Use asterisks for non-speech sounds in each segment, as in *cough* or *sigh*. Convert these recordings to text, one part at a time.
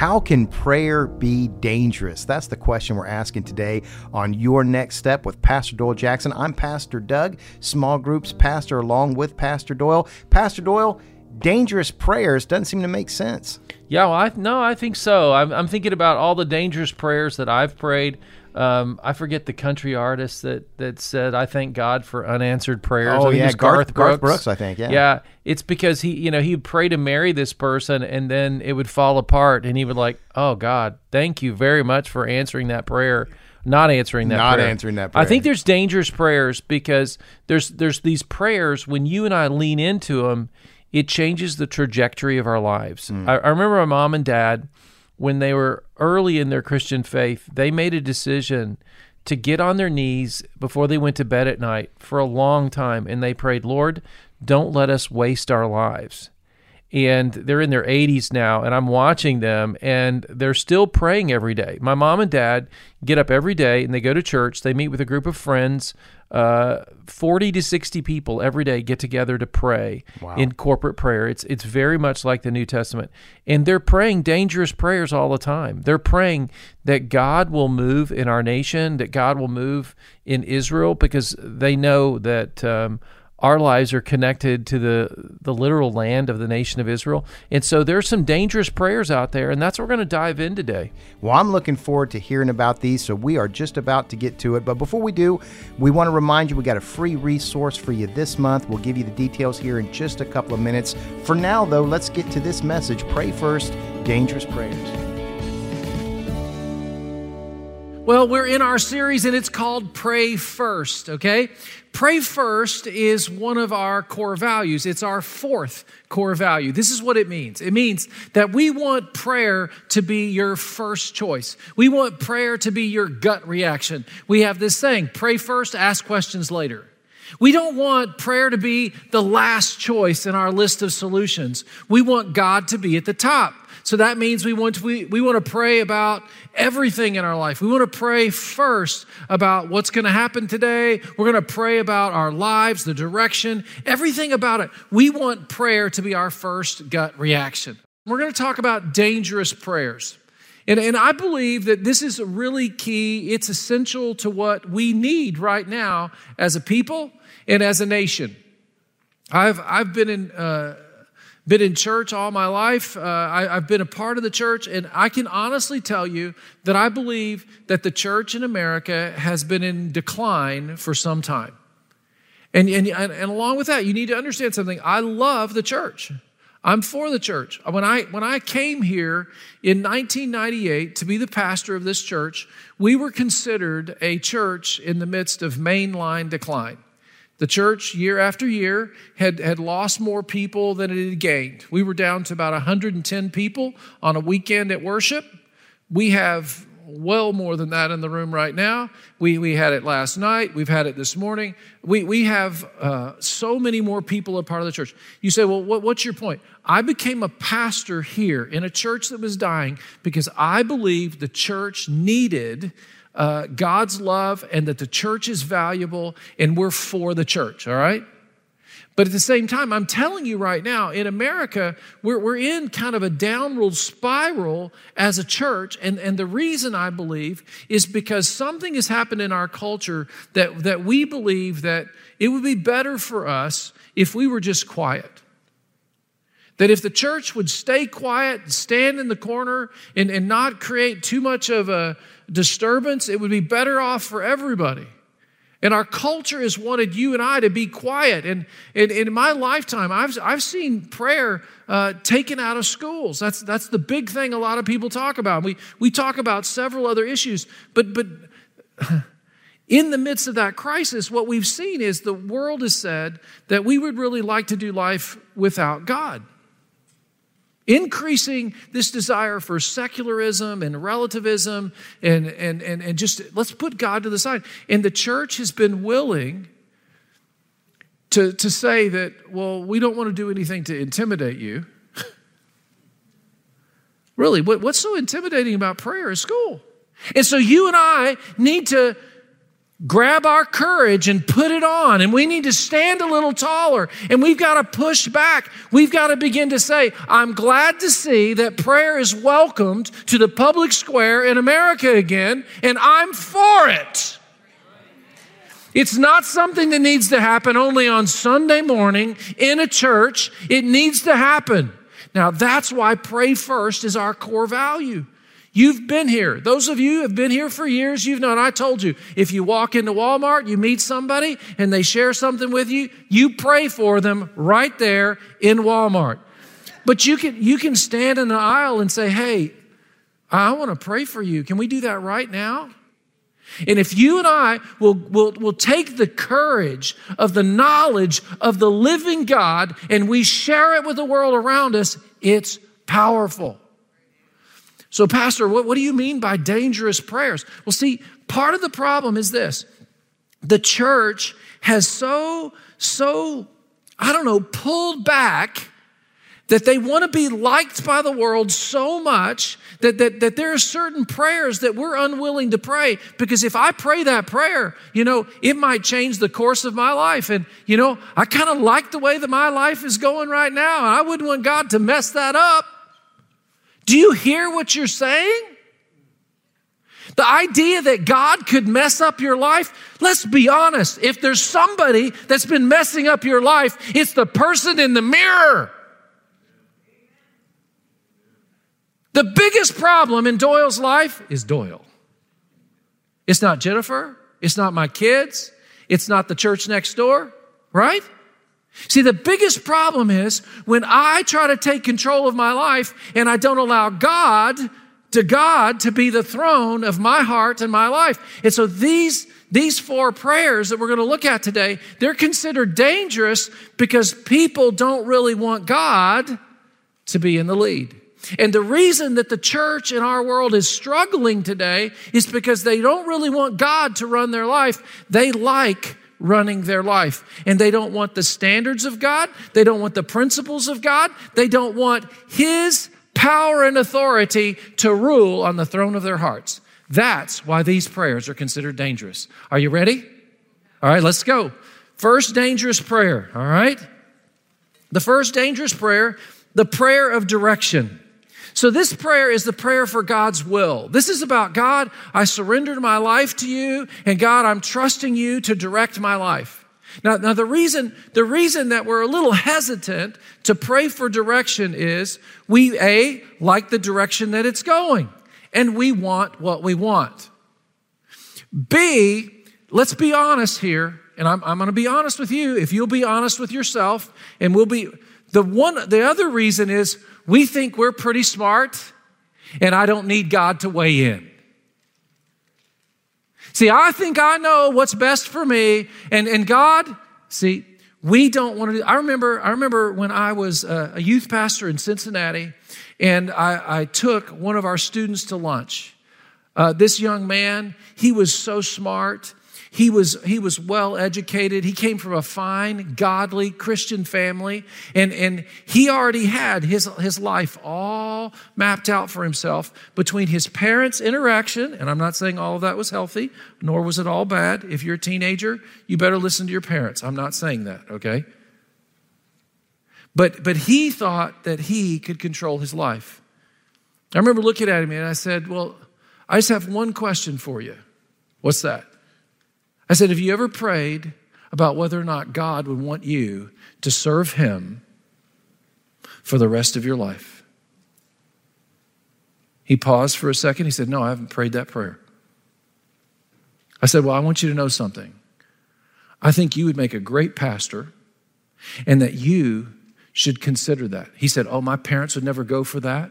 How can prayer be dangerous? That's the question we're asking today on Your Next Step with Pastor Doyle Jackson. I'm Pastor Doug, small groups pastor along with Pastor Doyle. Pastor Doyle, dangerous prayers doesn't seem to make sense. Yeah, well, I, no, I think so. I'm, I'm thinking about all the dangerous prayers that I've prayed. Um, I forget the country artist that that said, "I thank God for unanswered prayers." Oh yeah, Garth, Garth, Brooks. Garth Brooks, I think. Yeah, yeah. It's because he, you know, he would pray to marry this person, and then it would fall apart, and he would like, "Oh God, thank you very much for answering that prayer." Not answering that. Not prayer. answering that. Prayer. I think there's dangerous prayers because there's there's these prayers when you and I lean into them, it changes the trajectory of our lives. Mm. I, I remember my mom and dad when they were early in their Christian faith, they made a decision to get on their knees before they went to bed at night for a long time and they prayed, Lord, don't let us waste our lives. And they're in their 80s now, and I'm watching them, and they're still praying every day. My mom and dad get up every day and they go to church. They meet with a group of friends uh, 40 to 60 people every day get together to pray wow. in corporate prayer. It's it's very much like the New Testament. And they're praying dangerous prayers all the time. They're praying that God will move in our nation, that God will move in Israel because they know that um, our lives are connected to the the literal land of the nation of Israel. And so there's some dangerous prayers out there, and that's what we're going to dive in today. Well, I'm looking forward to hearing about these, so we are just about to get to it. But before we do, we want to remind you we got a free resource for you this month. We'll give you the details here in just a couple of minutes. For now, though, let's get to this message. Pray first, dangerous prayers. Well, we're in our series and it's called Pray First, okay? Pray first is one of our core values. It's our fourth core value. This is what it means it means that we want prayer to be your first choice. We want prayer to be your gut reaction. We have this saying pray first, ask questions later. We don't want prayer to be the last choice in our list of solutions. We want God to be at the top. So that means we want to, we, we want to pray about everything in our life. We want to pray first about what's going to happen today. We're going to pray about our lives, the direction, everything about it. We want prayer to be our first gut reaction. We're going to talk about dangerous prayers. And, and I believe that this is really key. It's essential to what we need right now as a people and as a nation. I've, I've been in, uh, been in church all my life. Uh, I, have been a part of the church, and I can honestly tell you that I believe that the church in America has been in decline for some time. And, and, and along with that, you need to understand something. I love the church. I'm for the church. When I, when I came here in 1998 to be the pastor of this church, we were considered a church in the midst of mainline decline. The church, year after year, had, had lost more people than it had gained. We were down to about 110 people on a weekend at worship. We have well more than that in the room right now. We, we had it last night. We've had it this morning. We, we have uh, so many more people a part of the church. You say, well, what, what's your point? I became a pastor here in a church that was dying because I believed the church needed uh, God's love and that the church is valuable and we're for the church, all right? But at the same time, I'm telling you right now, in America, we're, we're in kind of a downward spiral as a church. And, and the reason I believe is because something has happened in our culture that, that we believe that it would be better for us if we were just quiet. That if the church would stay quiet, stand in the corner, and, and not create too much of a disturbance, it would be better off for everybody. And our culture has wanted you and I to be quiet. And, and, and in my lifetime, I've, I've seen prayer uh, taken out of schools. That's, that's the big thing a lot of people talk about. We, we talk about several other issues, but, but *laughs* in the midst of that crisis, what we've seen is the world has said that we would really like to do life without God. Increasing this desire for secularism and relativism and, and, and, and just let's put God to the side. And the church has been willing to, to say that, well, we don't want to do anything to intimidate you. *laughs* really, what, what's so intimidating about prayer is school. And so you and I need to grab our courage and put it on. And we need to stand a little taller and we've got to push back. We've got to begin to say, I'm glad to see that prayer is welcomed to the public square in America again, and I'm for it. It's not something that needs to happen only on Sunday morning in a church. It needs to happen. Now, that's why pray first is our core value. You've been here. Those of you have been here for years, you've known. I told you, if you walk into Walmart, you meet somebody and they share something with you, you pray for them right there in Walmart. But you can, you can stand in the aisle and say, Hey, I want to pray for you. Can we do that right now? And if you and I will, will, will take the courage of the knowledge of the living God and we share it with the world around us, it's powerful. So, Pastor, what, what do you mean by dangerous prayers? Well, see, part of the problem is this the church has so, so, I don't know, pulled back that they want to be liked by the world so much that, that, that there are certain prayers that we're unwilling to pray because if I pray that prayer, you know, it might change the course of my life. And, you know, I kind of like the way that my life is going right now, and I wouldn't want God to mess that up. Do you hear what you're saying? The idea that God could mess up your life, let's be honest. If there's somebody that's been messing up your life, it's the person in the mirror. The biggest problem in Doyle's life is Doyle. It's not Jennifer. It's not my kids. It's not the church next door, right? See, the biggest problem is when I try to take control of my life and I don't allow God to God to be the throne of my heart and my life. And so these, these four prayers that we're going to look at today, they're considered dangerous because people don't really want God to be in the lead. And the reason that the church in our world is struggling today is because they don't really want God to run their life. They like running their life. And they don't want the standards of God. They don't want the principles of God. They don't want His power and authority to rule on the throne of their hearts. That's why these prayers are considered dangerous. Are you ready? All right, let's go. First dangerous prayer, all right? The first dangerous prayer, the prayer of direction. So, this prayer is the prayer for God's will. This is about God, I surrendered my life to you, and God, I'm trusting you to direct my life. Now, now the reason, the reason that we're a little hesitant to pray for direction is we, A, like the direction that it's going, and we want what we want. B, let's be honest here, and I'm, I'm to be honest with you. If you'll be honest with yourself, and we'll be, the one, the other reason is we think we're pretty smart and I don't need God to weigh in. See, I think I know what's best for me and, and God, see, we don't want to do, I remember, I remember when I was a, a youth pastor in Cincinnati and I, I, took one of our students to lunch. Uh, this young man, he was so smart. He was, he was well educated. He came from a fine, godly Christian family. And, and he already had his, his life all mapped out for himself between his parents' interaction. And I'm not saying all of that was healthy, nor was it all bad. If you're a teenager, you better listen to your parents. I'm not saying that, okay? But, but he thought that he could control his life. I remember looking at him and I said, Well, I just have one question for you. What's that? I said, Have you ever prayed about whether or not God would want you to serve Him for the rest of your life? He paused for a second. He said, No, I haven't prayed that prayer. I said, Well, I want you to know something. I think you would make a great pastor and that you should consider that. He said, Oh, my parents would never go for that.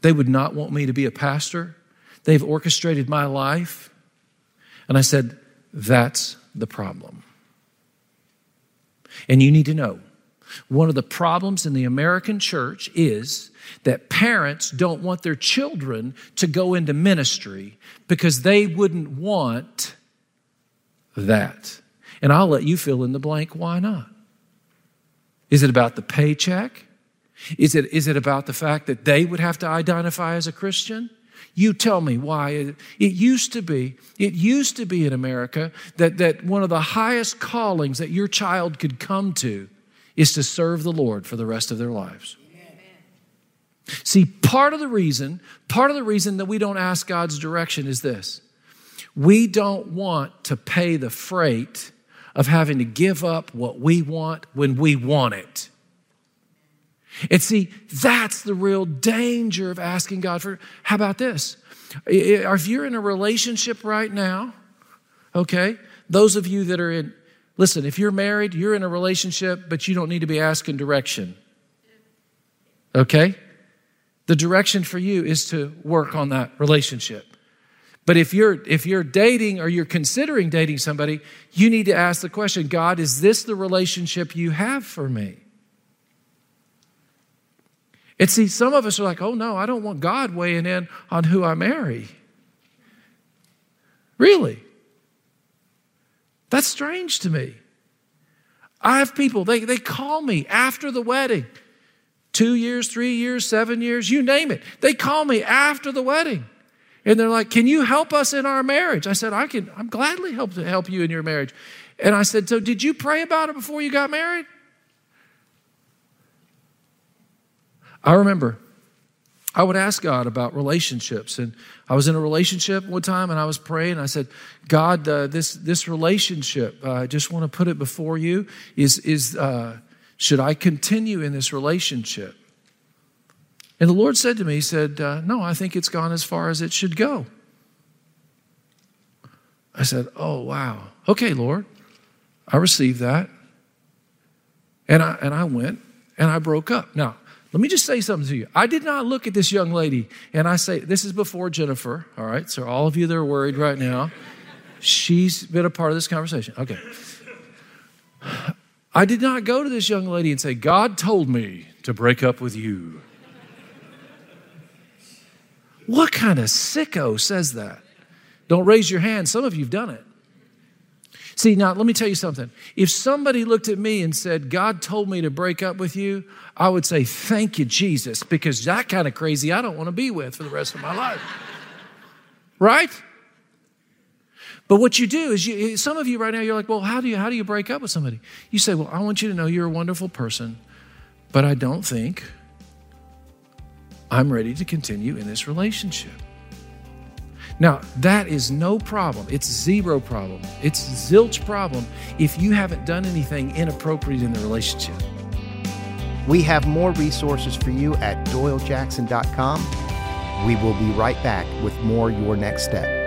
They would not want me to be a pastor. They've orchestrated my life. And I said, that's the problem. And you need to know One of the problems in the American church is that parents don't want their children to go into ministry because they wouldn't want that. And I'll let you fill in the blank. Why not? Is it about the paycheck? Is it, is it about the fact that they would have to identify as a Christian? You tell me why. It, used to be, it used to be in America that, that one of the highest callings that your child could come to is to serve the Lord for the rest of their lives. See, part of the reason, part of the reason that we don't ask God's direction is this. We don't want to pay the freight of having to give up what we want when we want it. And see, that's the real danger of asking God for. How about this? If you're in a relationship right now, okay, those of you that are in, listen, if you're married, you're in a relationship, but you don't need to be asking direction. Okay? The direction for you is to work on that relationship. But if you're if you're dating or you're considering dating somebody, you need to ask the question, God, is this the relationship you have for me? And see, some of us are like, oh no, I don't want God weighing in on who I marry. Really? That's strange to me. I have people, they, they call me after the wedding two years, three years, seven years, you name it. They call me after the wedding. And they're like, Can you help us in our marriage? I said, I can, I'm gladly help to help you in your marriage. And I said, So did you pray about it before you got married? I remember I would ask God about relationships. And I was in a relationship one time and I was praying. I said, God, uh, this, this relationship, uh, I just want to put it before you. Is, is, uh, should I continue in this relationship? And the Lord said to me, He said, uh, No, I think it's gone as far as it should go. I said, Oh, wow. Okay, Lord. I received that. And I, and I went and I broke up. Now, let me just say something to you. I did not look at this young lady and I say, this is before Jennifer, all right? So, all of you that are worried right now, she's been a part of this conversation. Okay. I did not go to this young lady and say, God told me to break up with you. What kind of sicko says that? Don't raise your hand. Some of you have done it. See, now let me tell you something. If somebody looked at me and said, God told me to break up with you, I would say, Thank you, Jesus, because that kind of crazy I don't want to be with for the rest of my life. right? But what you do is, you, eh, some of you right now, you're like, well, how do you how do you break up with somebody? You say, well, I want you to know you're a wonderful person, but I don't think I'm ready to continue in this relationship. Now, that is no problem. It's zero problem. It's zilch problem if you haven't done anything inappropriate in the relationship. We have more resources for you at doylejackson.com. We will be right back with more Your Next Step.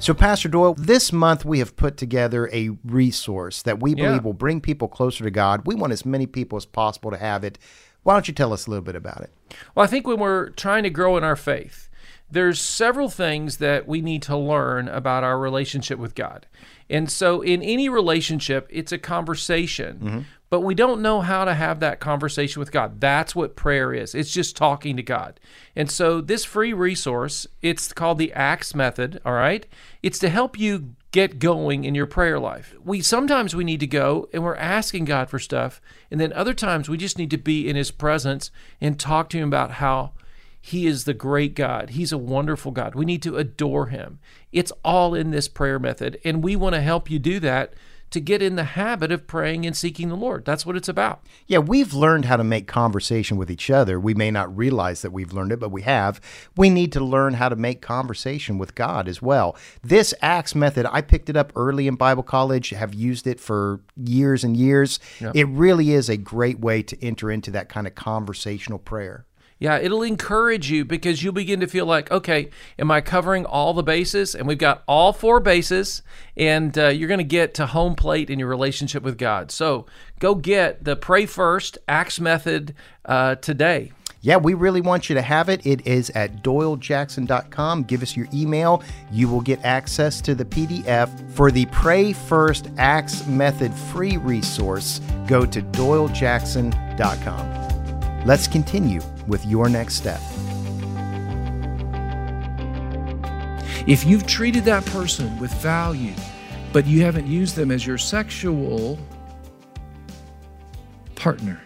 So, Pastor Doyle, this month we have put together a resource that we believe yeah. will bring people closer to God. We want as many people as possible to have it. Why don't you tell us a little bit about it? Well, I think when we're trying to grow in our faith, there's several things that we need to learn about our relationship with God. And so in any relationship, it's a conversation. Mm-hmm. But we don't know how to have that conversation with God. That's what prayer is. It's just talking to God. And so this free resource, it's called the Acts method, all right? It's to help you get going in your prayer life. We sometimes we need to go and we're asking God for stuff, and then other times we just need to be in his presence and talk to him about how he is the great God. He's a wonderful God. We need to adore him. It's all in this prayer method, and we want to help you do that to get in the habit of praying and seeking the Lord. That's what it's about. Yeah, we've learned how to make conversation with each other. We may not realize that we've learned it, but we have. We need to learn how to make conversation with God as well. This Acts method, I picked it up early in Bible college, have used it for years and years. Yep. It really is a great way to enter into that kind of conversational prayer. Yeah, it'll encourage you because you'll begin to feel like, okay, am I covering all the bases? And we've got all four bases, and uh, you're going to get to home plate in your relationship with God. So go get the Pray First Acts Method uh, today. Yeah, we really want you to have it. It is at doylejackson.com. Give us your email. You will get access to the PDF. For the Pray First Acts Method free resource, go to doylejackson.com. Let's continue with your next step. If you've treated that person with value, but you haven't used them as your sexual partner.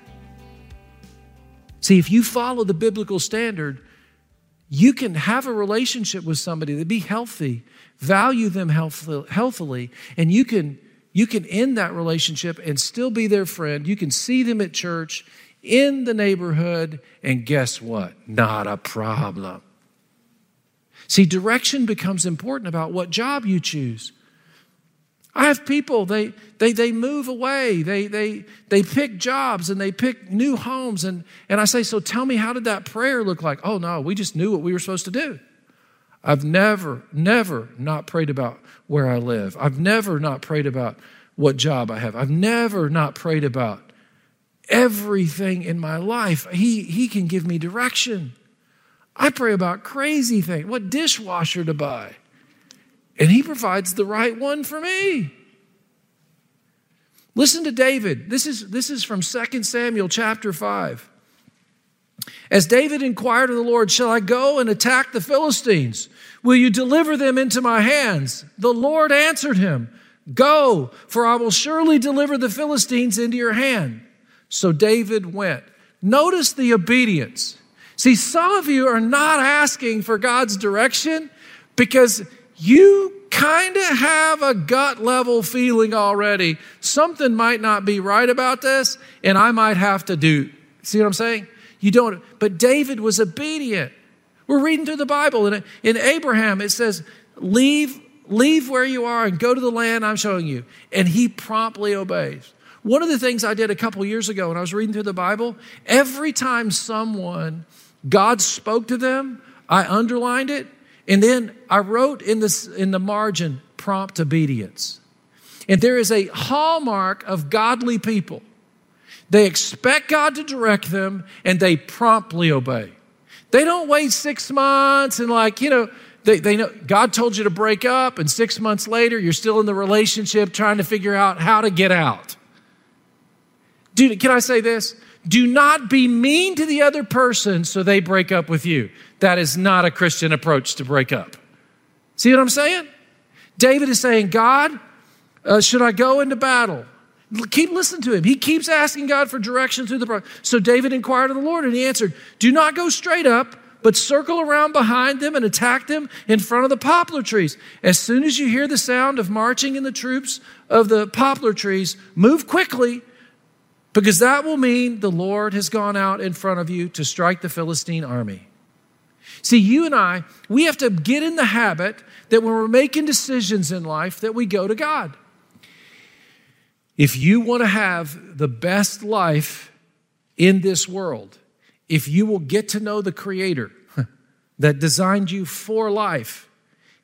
See, if you follow the biblical standard, you can have a relationship with somebody that be healthy, value them healthily, and you can you can end that relationship and still be their friend. You can see them at church, in the neighborhood, and guess what? Not a problem. See, direction becomes important about what job you choose. I have people, they, they, they move away, they, they, they pick jobs and they pick new homes. And, and I say, So tell me, how did that prayer look like? Oh, no, we just knew what we were supposed to do. I've never, never not prayed about where I live. I've never not prayed about what job I have. I've never not prayed about everything in my life. He, he can give me direction. I pray about crazy things, what dishwasher to buy and he provides the right one for me. Listen to David. This is, this is from 2 Samuel chapter 5. As David inquired of the Lord, Shall I go and attack the Philistines? Will you deliver them into my hands? The Lord answered him, Go, for I will surely deliver the Philistines into your hand. So David went. Notice the obedience. See, some of you are not asking for God's direction because you kind of have a gut level feeling already. Something might not be right about this, and I might have to do. See what I'm saying? You don't, but David was obedient. We're reading through the Bible, and in Abraham it says, Leave, leave where you are and go to the land I'm showing you. And he promptly obeys. One of the things I did a couple years ago when I was reading through the Bible, every time someone, God spoke to them, I underlined it and then I wrote in, this, in the margin, prompt obedience. And there is a hallmark of godly people. They expect God to direct them and they promptly obey. They don't wait six months and, like, you know, they, they know God told you to break up, and six months later, you're still in the relationship trying to figure out how to get out. Dude, can I say this? Do not be mean to the other person so they break up with you. That is not a Christian approach to break up. See what I'm saying? David is saying, God, uh, should I go into battle? Keep listening to him. He keeps asking God for direction through the process. So David inquired of the Lord, and he answered, Do not go straight up, but circle around behind them and attack them in front of the poplar trees. As soon as you hear the sound of marching in the troops of the poplar trees, move quickly, because that will mean the Lord has gone out in front of you to strike the Philistine army. See, you and I, we have to get in the habit that when we're making decisions in life that we go to God. If you want to have the best life in this world, if you will get to know the creator *laughs* that designed you for life,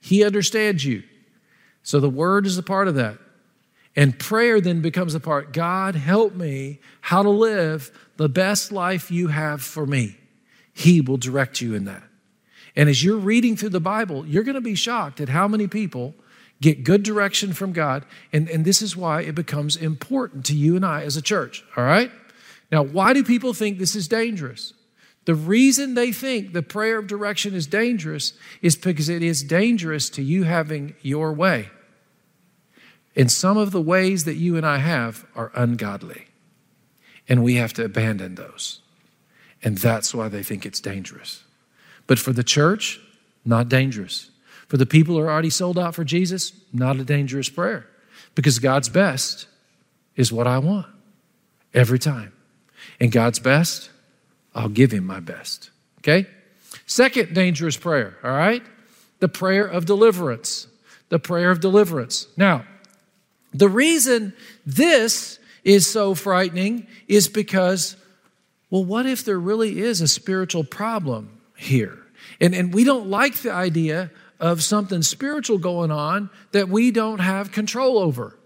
he understands you. So the word is a part of that. And prayer then becomes a part. God, help me how to live the best life you have for me. He will direct you in that. And as you're reading through the Bible, you're going to be shocked at how many people get good direction from God. And, and this is why it becomes important to you and I as a church, all right? Now, why do people think this is dangerous? The reason they think the prayer of direction is dangerous is because it is dangerous to you having your way. And some of the ways that you and I have are ungodly. And we have to abandon those. And that's why they think it's dangerous. But for the church, not dangerous. For the people who are already sold out for Jesus, not a dangerous prayer. Because God's best is what I want every time. And God's best, I'll give him my best. Okay? Second dangerous prayer, all right? The prayer of deliverance. The prayer of deliverance. Now, the reason this is so frightening is because, well, what if there really is a spiritual problem here? And, and we don't like the idea of something spiritual going on that we don't have control over.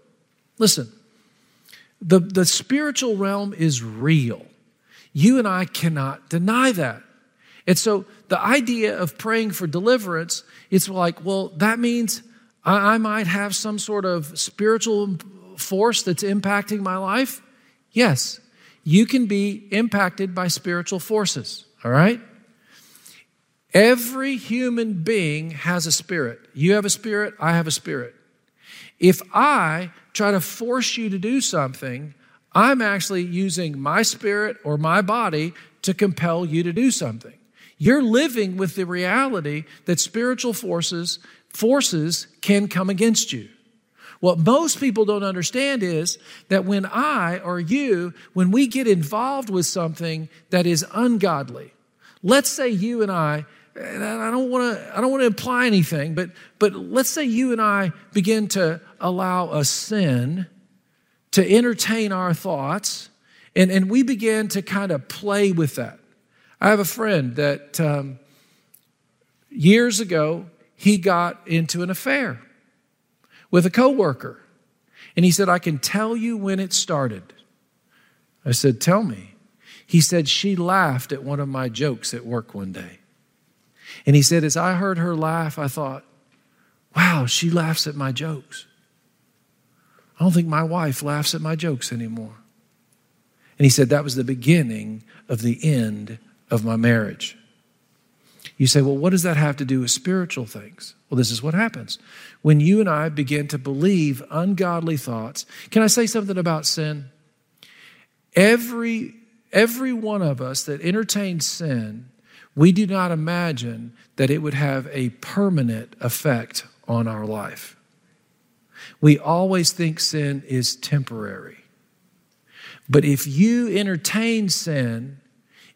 Listen, the, the spiritual realm is real. You and I cannot deny that. And so the idea of praying for deliverance, it's like, well, that means I, I might have some sort of spiritual force that's impacting my life. Yes, you can be impacted by spiritual forces, all right? Every human being has a spirit. You have a spirit, I have a spirit. If I try to force you to do something, I'm actually using my spirit or my body to compel you to do something. You're living with the reality that spiritual forces forces can come against you. What most people don't understand is that when I or you, when we get involved with something that is ungodly, let's say you and I, and I don't want to, I don't want to imply anything, but, but let's say you and I begin to allow a sin to entertain our thoughts, and, and we begin to kind of play with that. I have a friend that um, years ago he got into an affair with a coworker, and he said, "I can tell you when it started." I said, "Tell me." He said she laughed at one of my jokes at work one day, and he said, as I heard her laugh, I thought, "Wow, she laughs at my jokes." I don't think my wife laughs at my jokes anymore. And he said that was the beginning of the end of my marriage. You say, well, what does that have to do with spiritual things? Well, this is what happens. When you and I begin to believe ungodly thoughts, can I say something about sin? Every, every one of us that entertains sin, we do not imagine that it would have a permanent effect on our life. We always think sin is temporary. But if you entertain sin,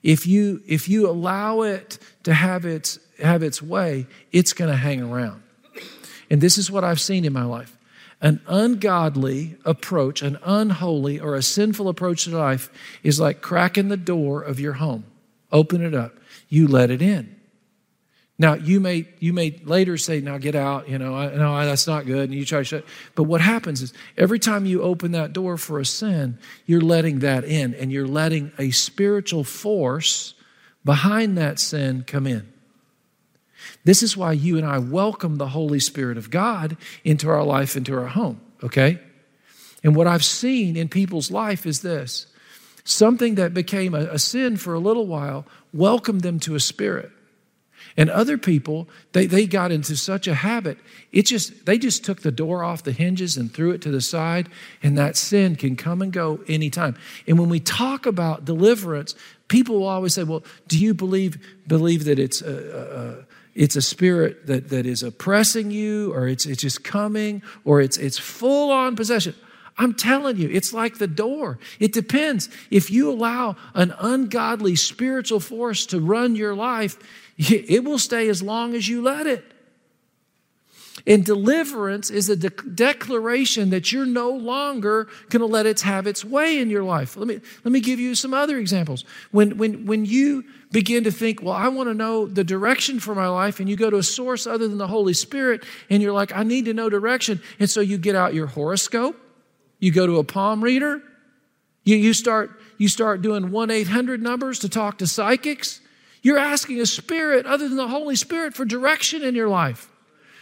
if you, if you allow it to have its, have its way, it's going to hang around. And this is what I've seen in my life. An ungodly approach, an unholy or a sinful approach to life is like cracking the door of your home. Open it up. You let it in. Now you may you may later say, "Now get out," you know, I, no, that's not good, and you try to shut. But what happens is every time you open that door for a sin, you're letting that in, and you're letting a spiritual force behind that sin come in. This is why you and I welcome the Holy Spirit of God into our life, into our home. Okay, and what I've seen in people's life is this: something that became a, a sin for a little while welcomed them to a spirit and other people, they, they got into such a habit, it just they just took the door off the hinges and threw it to the side, and that sin can come and go anytime. And when we talk about deliverance, people will always say, Well, do you believe believe that it's a, a it's a spirit that, that is oppressing you, or it's, it's just coming, or it's, it's full on possession. I'm telling you, it's like the door. It depends. If you allow an ungodly spiritual force to run your life, *laughs* it will stay as long as you let it. And deliverance is a de- declaration that you're no longer going to let it have its way in your life. Let me, let me give you some other examples. When, when, when you begin to think, well, I want to know the direction for my life, and you go to a source other than the Holy Spirit, and you're like, I need to know direction. And so you get out your horoscope, you go to a palm reader, you, you, start, you start doing 1 800 numbers to talk to psychics. You're asking a spirit other than the Holy Spirit for direction in your life.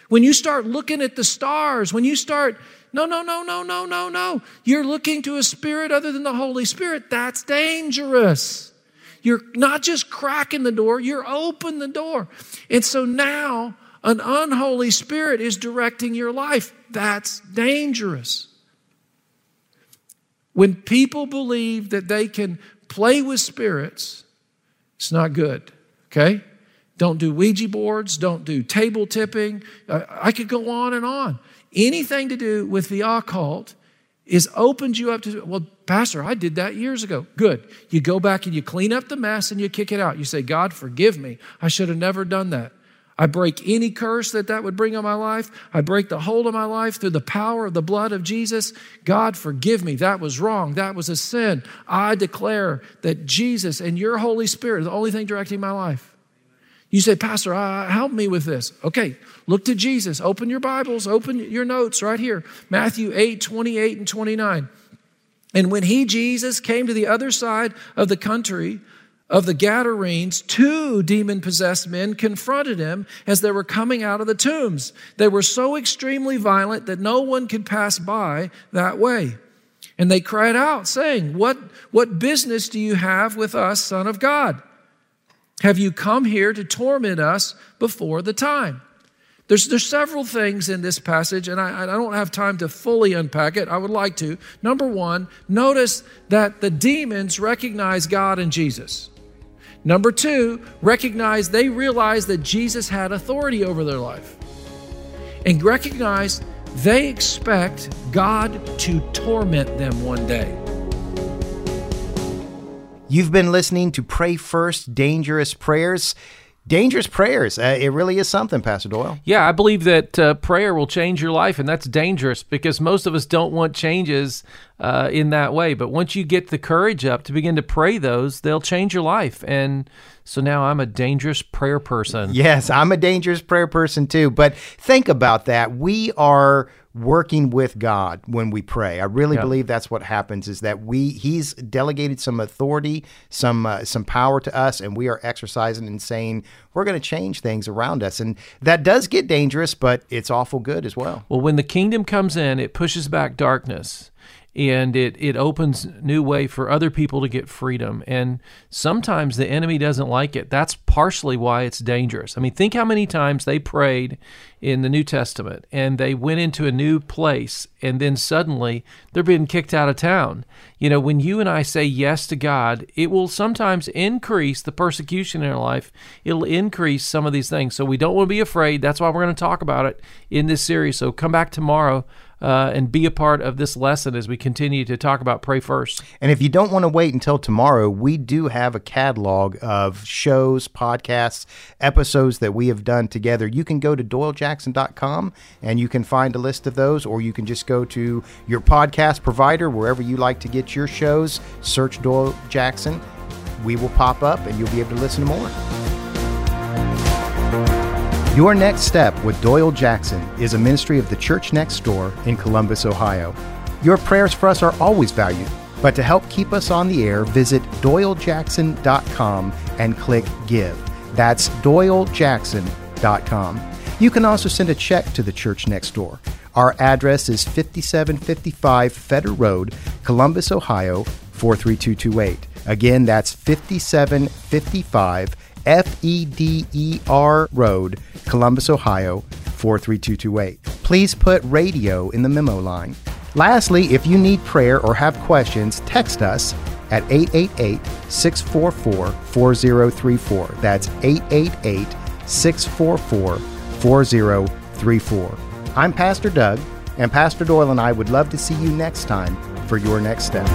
When you start looking at the stars, when you start, no, no, no, no, no, no, no, you're looking to a spirit other than the Holy Spirit. That's dangerous. You're not just cracking the door, you're open the door. And so now an unholy spirit is directing your life. That's dangerous. When people believe that they can play with spirits, it's not good, okay? Don't do Ouija boards, don't do table tipping. I could go on and on. Anything to do with the occult is opened you up to, well, Pastor, I did that years ago. Good. You go back and you clean up the mess and you kick it out. You say, God, forgive me. I should have never done that. I break any curse that that would bring on my life. I break the hold of my life through the power of the blood of Jesus. God, forgive me. That was wrong. That was a sin. I declare that Jesus and your Holy Spirit are the only thing directing my life. You say, Pastor, uh, help me with this. Okay, look to Jesus. Open your Bibles, open your notes right here Matthew 8, 28 and 29. And when he, Jesus, came to the other side of the country of the Gadarenes, two demon possessed men confronted him as they were coming out of the tombs. They were so extremely violent that no one could pass by that way. And they cried out, saying, What, what business do you have with us, Son of God? Have you come here to torment us before the time? There's, there's several things in this passage, and I, I don't have time to fully unpack it. I would like to. Number one, notice that the demons recognize God and Jesus. Number two, recognize they realize that Jesus had authority over their life. And recognize they expect God to torment them one day. You've been listening to Pray First Dangerous Prayers. Dangerous prayers. Uh, it really is something, Pastor Doyle. Yeah, I believe that uh, prayer will change your life, and that's dangerous because most of us don't want changes uh, in that way. But once you get the courage up to begin to pray those, they'll change your life. And so now I'm a dangerous prayer person. Yes, I'm a dangerous prayer person too. But think about that. We are working with God when we pray. I really Yeah. believe that's what happens is that we he's delegated some authority, some uh, some power to us and we are exercising and saying we're going to change things around us. And that does get dangerous, but it's awful good as well. Well, when the kingdom comes in, it pushes back darkness and it, it opens new way for other people to get freedom. And sometimes the enemy doesn't like it. That's partially why it's dangerous. I mean, think how many times they prayed in the New Testament and they went into a new place and then suddenly they're being kicked out of town. You know, when you and I say yes to God, it will sometimes increase the persecution in our life. It'll increase some of these things. So we don't want to be afraid. That's why we're going to talk about it in this series. So come back tomorrow uh, and be a part of this lesson as we continue to talk about pray first. And if you don't want to wait until tomorrow, we do have a catalog of shows, podcasts, episodes that we have done together. You can go to doylejackson.com and you can find a list of those, or you can just go to your podcast provider, wherever you like to get your shows, search Doyle Jackson. We will pop up and you'll be able to listen to more. Your Next Step with Doyle Jackson is a ministry of the Church Next Door in Columbus, Ohio. Your prayers for us are always valued, but to help keep us on the air, visit doylejackson.com and click Give. That's doylejackson.com. You can also send a check to the Church Next Door. Our address is 5755 Feder Road, Columbus, Ohio 43228. Again, that's 5755 F E D E R Road, Columbus, Ohio 43228. Please put radio in the memo line. Lastly, if you need prayer or have questions, text us at 888 644 4034. That's 888 644 4034. I'm Pastor Doug, and Pastor Doyle and I would love to see you next time for your next step.